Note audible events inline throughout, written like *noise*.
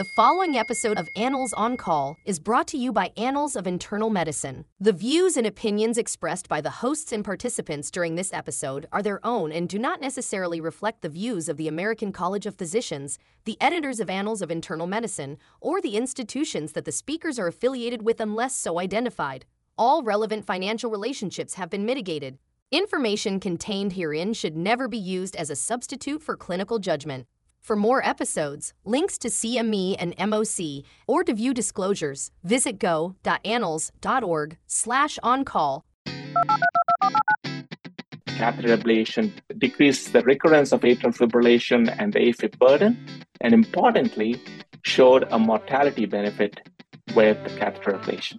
The following episode of Annals on Call is brought to you by Annals of Internal Medicine. The views and opinions expressed by the hosts and participants during this episode are their own and do not necessarily reflect the views of the American College of Physicians, the editors of Annals of Internal Medicine, or the institutions that the speakers are affiliated with unless so identified. All relevant financial relationships have been mitigated. Information contained herein should never be used as a substitute for clinical judgment. For more episodes, links to CME and MOC, or to view disclosures, visit go.annals.org slash on-call. Catheter ablation decreased the recurrence of atrial fibrillation and the AFib burden, and importantly, showed a mortality benefit with the catheter ablation.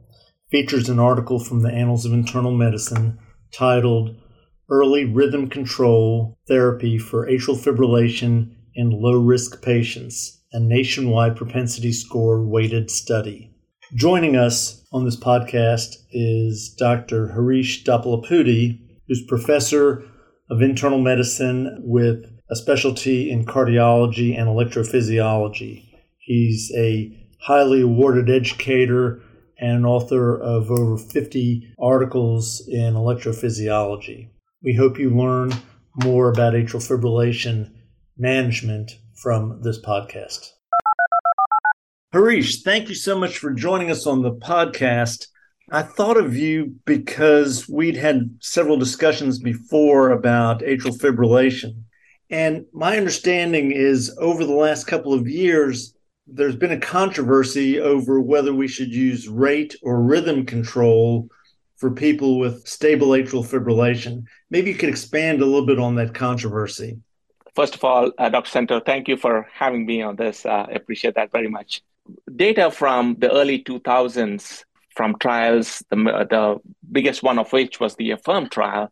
features an article from the Annals of Internal Medicine titled Early Rhythm Control Therapy for Atrial Fibrillation in Low Risk Patients, a nationwide propensity score weighted study. Joining us on this podcast is Dr. Harish Doppalapudi, who's professor of internal medicine with a specialty in cardiology and electrophysiology. He's a highly awarded educator and an author of over 50 articles in electrophysiology. We hope you learn more about atrial fibrillation management from this podcast. Harish, thank you so much for joining us on the podcast. I thought of you because we'd had several discussions before about atrial fibrillation. And my understanding is over the last couple of years, there's been a controversy over whether we should use rate or rhythm control for people with stable atrial fibrillation. Maybe you could expand a little bit on that controversy. First of all, uh, Dr. Centor, thank you for having me on this. Uh, I appreciate that very much. Data from the early 2000s from trials, the, the biggest one of which was the AFFIRM trial,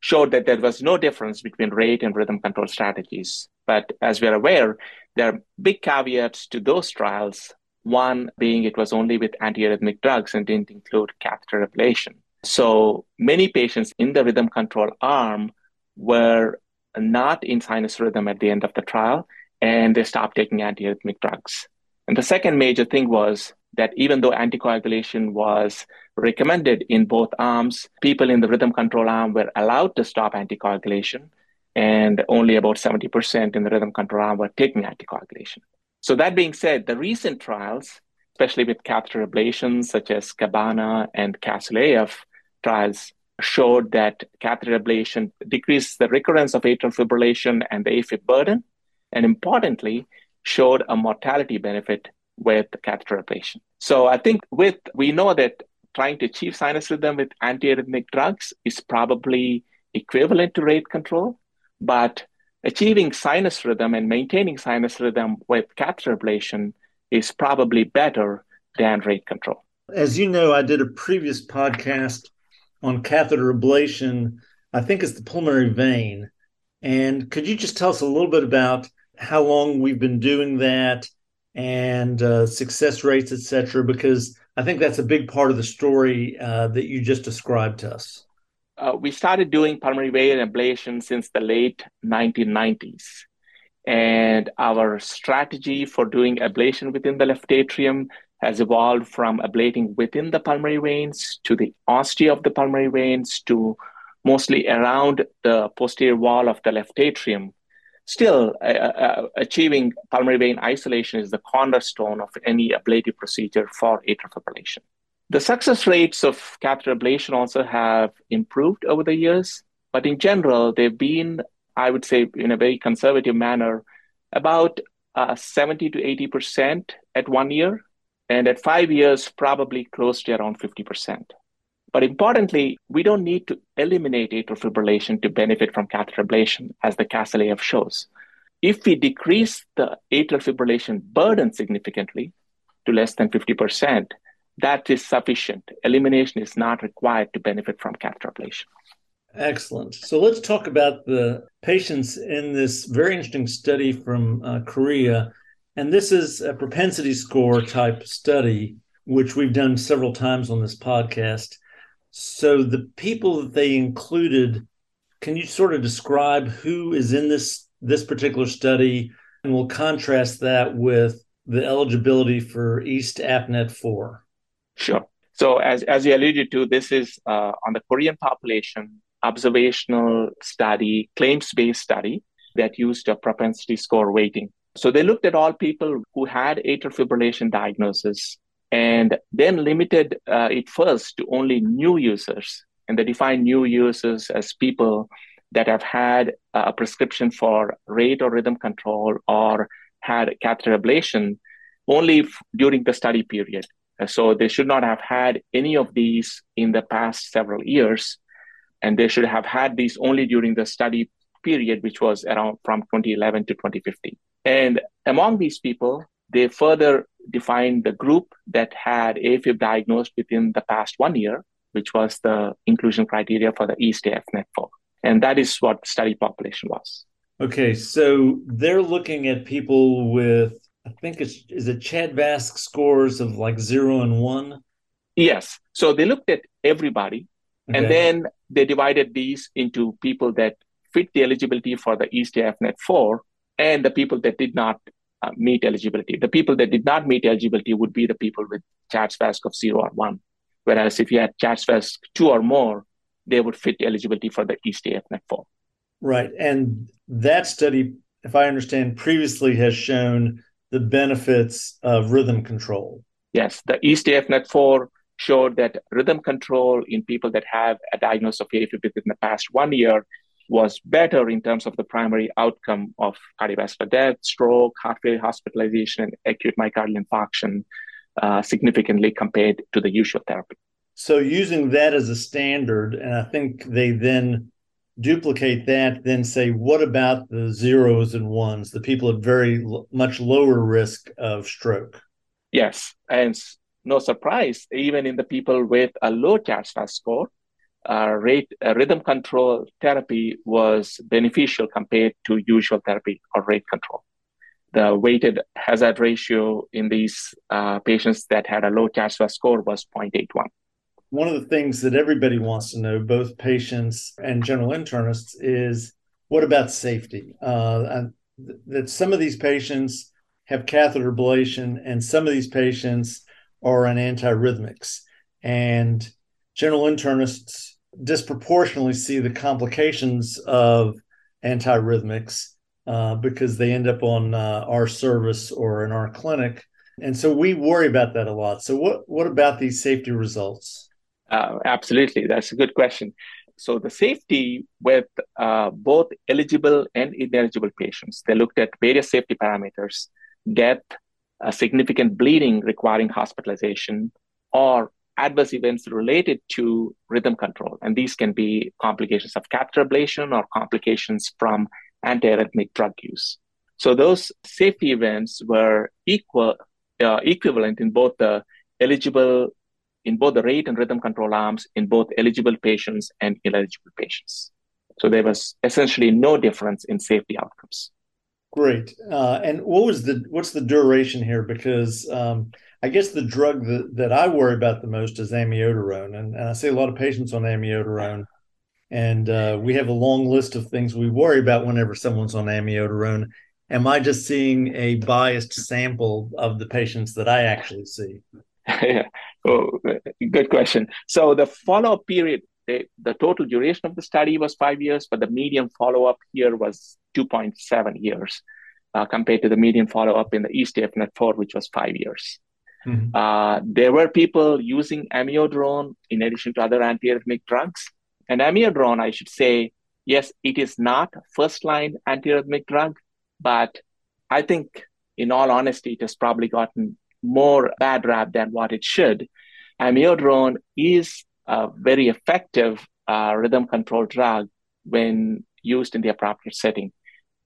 showed that there was no difference between rate and rhythm control strategies. But as we're aware, there are big caveats to those trials. One being it was only with antiarrhythmic drugs and didn't include catheter ablation. So many patients in the rhythm control arm were not in sinus rhythm at the end of the trial, and they stopped taking antiarrhythmic drugs. And the second major thing was that even though anticoagulation was recommended in both arms, people in the rhythm control arm were allowed to stop anticoagulation, and only about 70% in the rhythm control arm were taking anticoagulation. So, that being said, the recent trials, especially with catheter ablations such as CABANA and CASTLE-AF trials, showed that catheter ablation decreased the recurrence of atrial fibrillation and the AFib burden, and importantly, showed a mortality benefit with catheter ablation. So I think with we know that trying to achieve sinus rhythm with antiarrhythmic drugs is probably equivalent to rate control, but achieving sinus rhythm and maintaining sinus rhythm with catheter ablation is probably better than rate control. As you know, I did a previous podcast on catheter ablation. I think it's the pulmonary vein. And could you just tell us a little bit about how long we've been doing that and uh, success rates, et cetera? Because I think that's a big part of the story uh, that you just described to us uh, we started doing pulmonary vein ablation since the late 1990s. And our strategy for doing ablation within the left atrium has evolved from ablating within the pulmonary veins to the ostia of the pulmonary veins to mostly around the posterior wall of the left atrium. Still, uh, achieving pulmonary vein isolation is the cornerstone of any ablative procedure for atrial fibrillation. The success rates of catheter ablation also have improved over the years, but in general, they've been, I would say, in a very conservative manner, about uh, 70 to 80% at one year, and at five years, probably close to around 50%. But importantly, we don't need to eliminate atrial fibrillation to benefit from catheter ablation, as the CASTLE-AF shows. if we decrease the atrial fibrillation burden significantly to less than 50%, that is sufficient. Elimination is not required to benefit from catheter ablation. Excellent. So let's talk about the patients in this very interesting study from uh, Korea. And this is a propensity score type study, which we've done several times on this podcast. So the people that they included, can you sort of describe who is in this this particular study? And we'll contrast that with the eligibility for East AFNET 4. Sure. So as, as you alluded to, this is uh, on the Korean population observational study, claims-based study that used a propensity score weighting. So they looked at all people who had atrial fibrillation diagnosis and then limited uh, it first to only new users. And they defined new users as people that have had a prescription for rate or rhythm control or had catheter ablation only during the study period. So they should not have had any of these in the past several years and they should have had these only during the study period, which was around from 2011 to 2015. And among these people, they further defined the group that had AFib diagnosed within the past one year, which was the inclusion criteria for the East AFNet 4. And that is what study population was. Okay, so they're looking at people with, I think it's, is it CHA2DS2-VASc scores of like zero and one? Yes. So they looked at everybody Okay. And then they divided these into people that fit the eligibility for the East AFNet 4 and the people that did not uh, meet eligibility. The people that did not meet eligibility would be the people with CHA2DS2-VASc of 0 or 1. Whereas if you had CHA2DS2-VASc 2 or more, they would fit eligibility for the East AFNet 4. Right. And that study, if I understand, previously has shown the benefits of rhythm control. Yes. The East AFNet 4 showed that rhythm control in people that have a diagnosis of AFib within the past one year was better in terms of the primary outcome of cardiovascular death, stroke, heart failure hospitalization, and acute myocardial infarction uh, significantly compared to the usual therapy. So, using that as a standard, and I think they then duplicate that, then say, what about the zeros and ones, the people at very l- much lower risk of stroke? Yes. And no surprise, even in the people with a low CHA2DS2-VASc score, uh, rate, uh, rhythm control therapy was beneficial compared to usual therapy or rate control. The weighted hazard ratio in these uh, patients that had a low CHA2DS2-VASc score was 0.81. One of the things that everybody wants to know, both patients and general internists, is what about safety? Uh, that some of these patients have catheter ablation, and some of these patients are on antiarrhythmics. And general internists disproportionately see the complications of antiarrhythmics uh, because they end up on uh, our service or in our clinic. And so we worry about that a lot. So, what, what about these safety results? Uh, absolutely. That's a good question. So, the safety with uh, both eligible and ineligible patients, they looked at various safety parameters death, significant bleeding requiring hospitalization, or adverse events related to rhythm control. And these can be complications of catheter ablation or complications from antiarrhythmic drug use. So those safety events were equal, uh, equivalent in both the eligible, in both the rate and rhythm control arms, in both eligible patients and ineligible patients. So there was essentially no difference in safety outcomes. Great. Uh, and what was the what's the duration here? Because um, I guess the drug that, that I worry about the most is amiodarone, and, and I see a lot of patients on amiodarone, and uh, we have a long list of things we worry about whenever someone's on amiodarone. Am I just seeing a biased sample of the patients that I actually see? yeah. *laughs* Oh, good question. So the follow-up period, the, the total duration of the study was five years, but the median follow-up here was 2.7 years uh, compared to the median follow up in the East AFNet 4, which was five years. Mm-hmm. Uh, there were people using amiodarone in addition to other antiarrhythmic drugs. And amiodarone, I should say, yes, it is not first line antiarrhythmic drug, but I think, in all honesty, it has probably gotten more bad rap than what it should. Amiodarone is a very effective uh, rhythm control drug when used in the appropriate setting.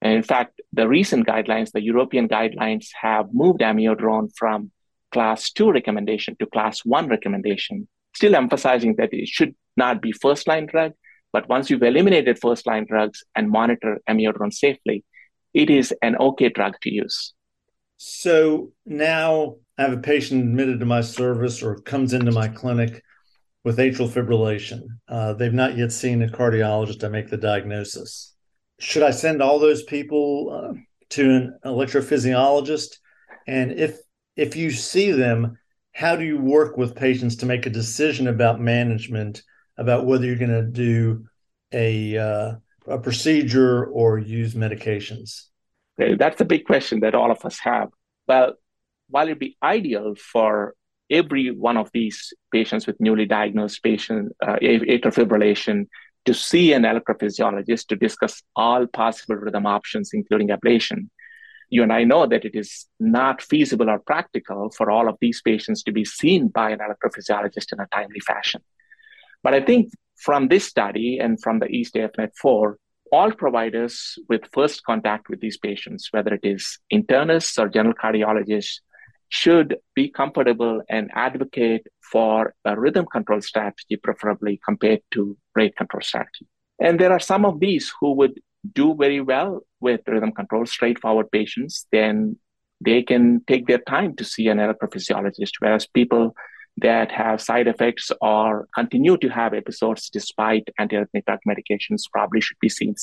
And in fact, the recent guidelines, the European guidelines, have moved amiodarone from class two recommendation to class one recommendation, still emphasizing that it should not be first line drug. But once you've eliminated first line drugs and monitor amiodarone safely, it is an okay drug to use. So now I have a patient admitted to my service or comes into my clinic with atrial fibrillation. Uh, they've not yet seen a cardiologist to make the diagnosis. Should I send all those people uh, to an electrophysiologist? And if if you see them, how do you work with patients to make a decision about management, about whether you're going to do a uh, a procedure or use medications? That's a big question that all of us have. Well, while it'd be ideal for every one of these patients with newly diagnosed patient uh, atrial fibrillation to see an electrophysiologist to discuss all possible rhythm options, including ablation. You and I know that it is not feasible or practical for all of these patients to be seen by an electrophysiologist in a timely fashion. But I think from this study and from the East AFNet 4, all providers with first contact with these patients, whether it is internists or general cardiologists, should be comfortable and advocate for a rhythm control strategy, preferably compared to rate control strategy. And there are some of these who would do very well with rhythm control, straightforward patients, then they can take their time to see an electrophysiologist, whereas people that have side effects or continue to have episodes despite antiarrhythmic drug medications probably should be seen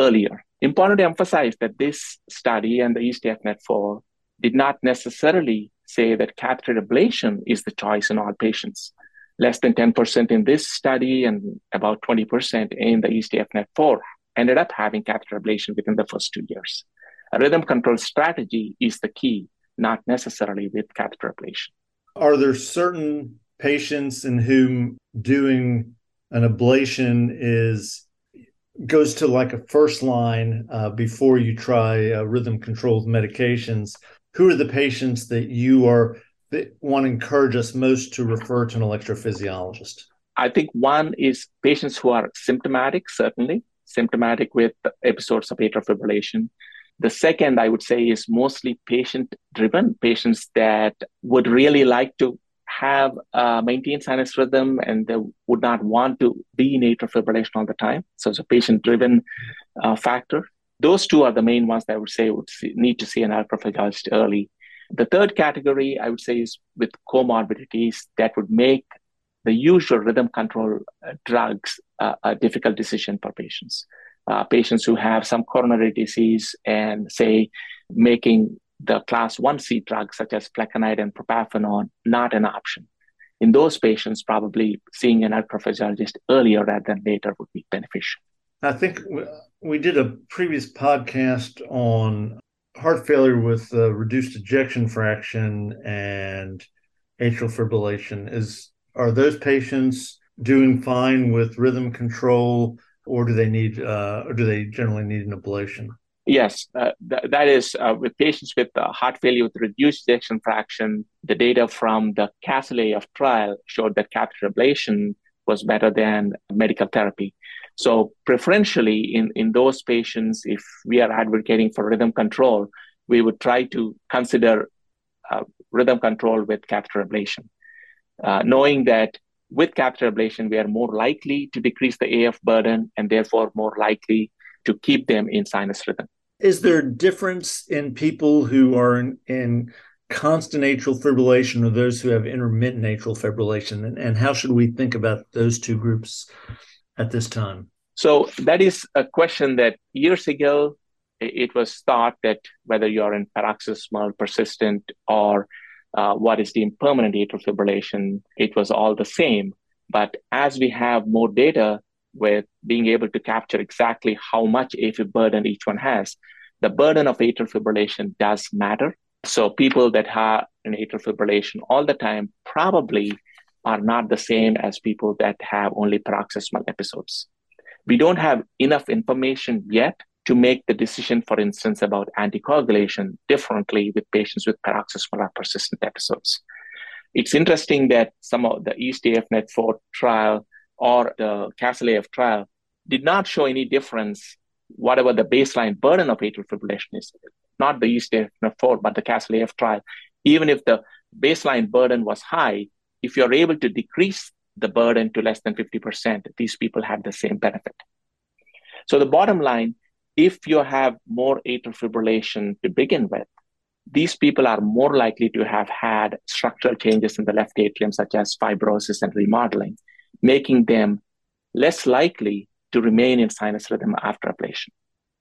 earlier. Important to emphasize that this study and the EAST-AFNet 4 did not necessarily say that catheter ablation is the choice in all patients. Less than 10% in this study and about 20% in the EAST-AFNet 4 ended up having catheter ablation within the first two years. A rhythm control strategy is the key, not necessarily with catheter ablation. Are there certain patients in whom doing an ablation is goes to like a first line uh, before you try uh, rhythm controlled medications? Who are the patients that you are that want to encourage us most to refer to an electrophysiologist? I think one is patients who are symptomatic, certainly symptomatic with episodes of atrial fibrillation. The second, I would say, is mostly patient driven, patients that would really like to have uh, maintain sinus rhythm and they would not want to be in atrial fibrillation all the time. So it's a patient driven uh, factor. Those two are the main ones that I would say would see, need to see an electrophysiologist early. The third category, I would say, is with comorbidities that would make the usual rhythm control uh, drugs uh, a difficult decision for patients uh, patients who have some coronary disease and say making the class 1C drugs such as flecainide and propafenone not an option. In those patients, probably seeing an electrophysiologist earlier rather than later would be beneficial. I think we did a previous podcast on heart failure with reduced ejection fraction and atrial fibrillation. Is are those patients doing fine with rhythm control or do they need uh, or do they generally need an ablation? Yes, uh, th- that is uh, with patients with uh, heart failure with reduced ejection fraction. The data from the CASTLE-AF trial showed that catheter ablation was better than medical therapy. So, preferentially, in, in those patients, if we are advocating for rhythm control, we would try to consider uh, rhythm control with catheter ablation, uh, knowing that with catheter ablation, we are more likely to decrease the AF burden and therefore more likely to keep them in sinus rhythm. Is there a difference in people who are in, in constant atrial fibrillation or those who have intermittent atrial fibrillation? And, and how should we think about those two groups at this time? So, that is a question that years ago it was thought that whether you're in paroxysmal, persistent, or uh, what is the permanent atrial fibrillation, it was all the same. But as we have more data with being able to capture exactly how much AFib burden each one has, the burden of atrial fibrillation does matter. So people that have an atrial fibrillation all the time probably are not the same as people that have only paroxysmal episodes. We don't have enough information yet to make the decision, for instance, about anticoagulation differently with patients with paroxysmal or persistent episodes. It's interesting that some of the East AFNet 4 trial or the CASTLE-AF trial did not show any difference whatever the baseline burden of atrial fibrillation is, not the EASTF4, but the CASTLE AF trial, even if the baseline burden was high, if you're able to decrease the burden to less than 50%, these people have the same benefit. So the bottom line, if you have more atrial fibrillation to begin with, these people are more likely to have had structural changes in the left atrium, such as fibrosis and remodeling, making them less likely to remain in sinus rhythm after ablation.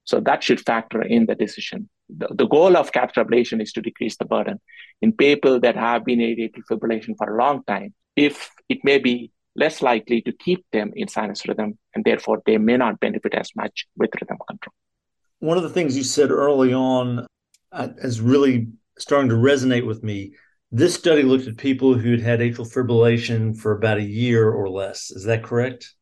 So that should factor in the decision. The, the goal of catheter ablation is to decrease the burden. In people that have been atrial fibrillation for a long time, if it may be less likely to keep them in sinus rhythm, and therefore they may not benefit as much with rhythm control. One of the things you said early on uh, is really starting to resonate with me. This study looked at people who'd had atrial fibrillation for about a year or less. Is that correct?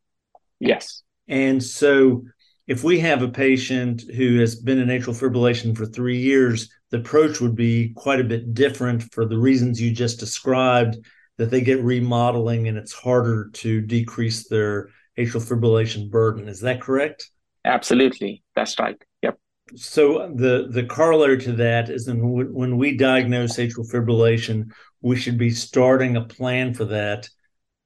Yes. And so, if we have a patient who has been in atrial fibrillation for three years, the approach would be quite a bit different for the reasons you just described that they get remodeling and it's harder to decrease their atrial fibrillation burden. Is that correct? Absolutely. That's right. So the the corollary to that is that when we diagnose atrial fibrillation, we should be starting a plan for that.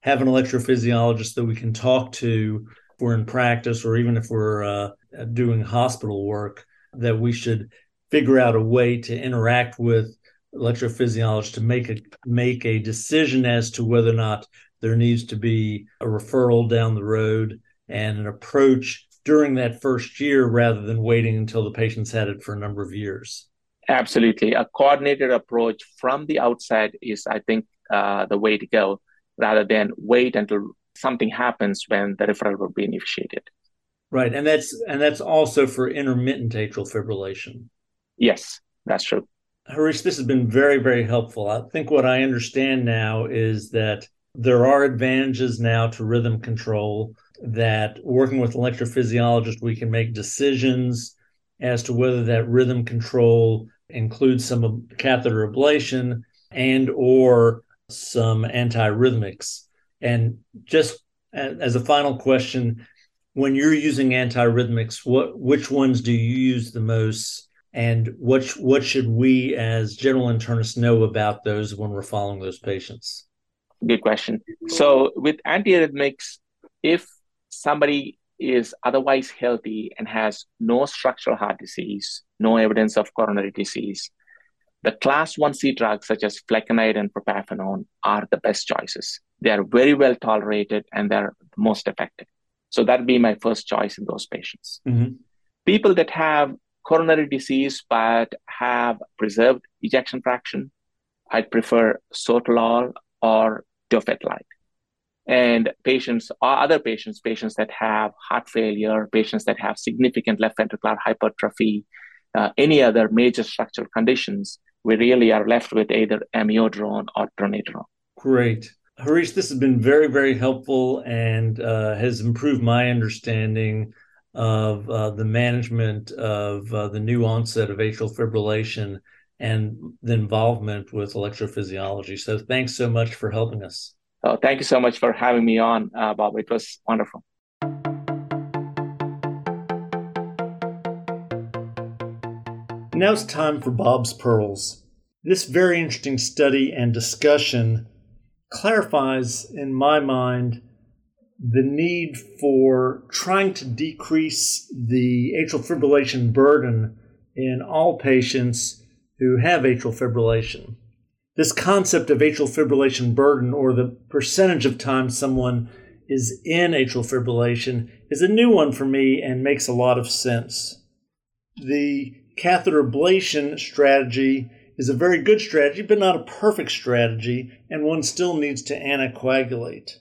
Have an electrophysiologist that we can talk to if we're in practice or even if we're uh, doing hospital work that we should figure out a way to interact with electrophysiologist to make a make a decision as to whether or not there needs to be a referral down the road and an approach during that first year rather than waiting until the patient's had it for a number of years. Absolutely. A coordinated approach from the outside is, I think, uh, the way to go rather than wait until something happens when the referral will be initiated. Right. And that's and that's also for intermittent atrial fibrillation. Yes, that's true. Harish, this has been very, very helpful. I think what I understand now is that there are advantages now to rhythm control, that working with electrophysiologists, we can make decisions as to whether that rhythm control includes some catheter ablation and or some antiarrhythmics. And just as a final question, when you're using antiarrhythmics, what which ones do you use the most? and what what should we as general internists know about those when we're following those patients? Good question. So with antiarrhythmics, if somebody is otherwise healthy and has no structural heart disease, no evidence of coronary disease, the class 1C drugs such as flecainide and propafenone are the best choices. They are very well tolerated and they're most effective. So that'd be my first choice in those patients. Mm-hmm. People that have coronary disease but have preserved ejection fraction, I'd prefer sotalol or dofetilide. And patients or other patients, patients that have heart failure, patients that have significant left ventricular hypertrophy, uh, any other major structural conditions, we really are left with either amiodarone or dronedarone. Great. Harish, this has been very, very helpful and uh, has improved my understanding of uh, the management of uh, the new onset of atrial fibrillation and the involvement with electrophysiology. So thanks so much for helping us. Oh, thank you so much for having me on, uh, Bob. It was wonderful. Now it's time for Bob's Pearls. This very interesting study and discussion clarifies, in my mind, the need for trying to decrease the atrial fibrillation burden in all patients who have atrial fibrillation. This concept of atrial fibrillation burden, or the percentage of time someone is in atrial fibrillation, is a new one for me and makes a lot of sense. The catheter ablation strategy is a very good strategy, but not a perfect strategy, and one still needs to anticoagulate.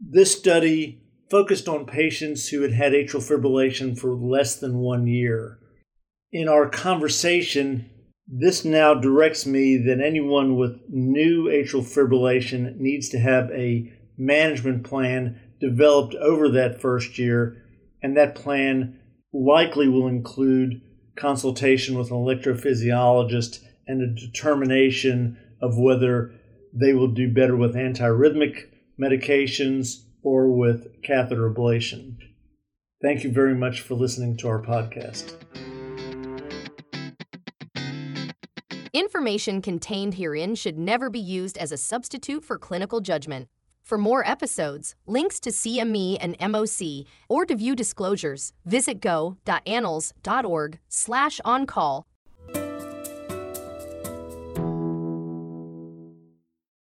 This study focused on patients who had had atrial fibrillation for less than one year. In our conversation, this now directs me that anyone with new atrial fibrillation needs to have a management plan developed over that first year, and that plan likely will include consultation with an electrophysiologist and a determination of whether they will do better with antiarrhythmic medications or with catheter ablation. Thank you very much for listening to our podcast. Information contained herein should never be used as a substitute for clinical judgment. For more episodes, links to CME and MOC, or to view disclosures, visit go.annals.org slash on-call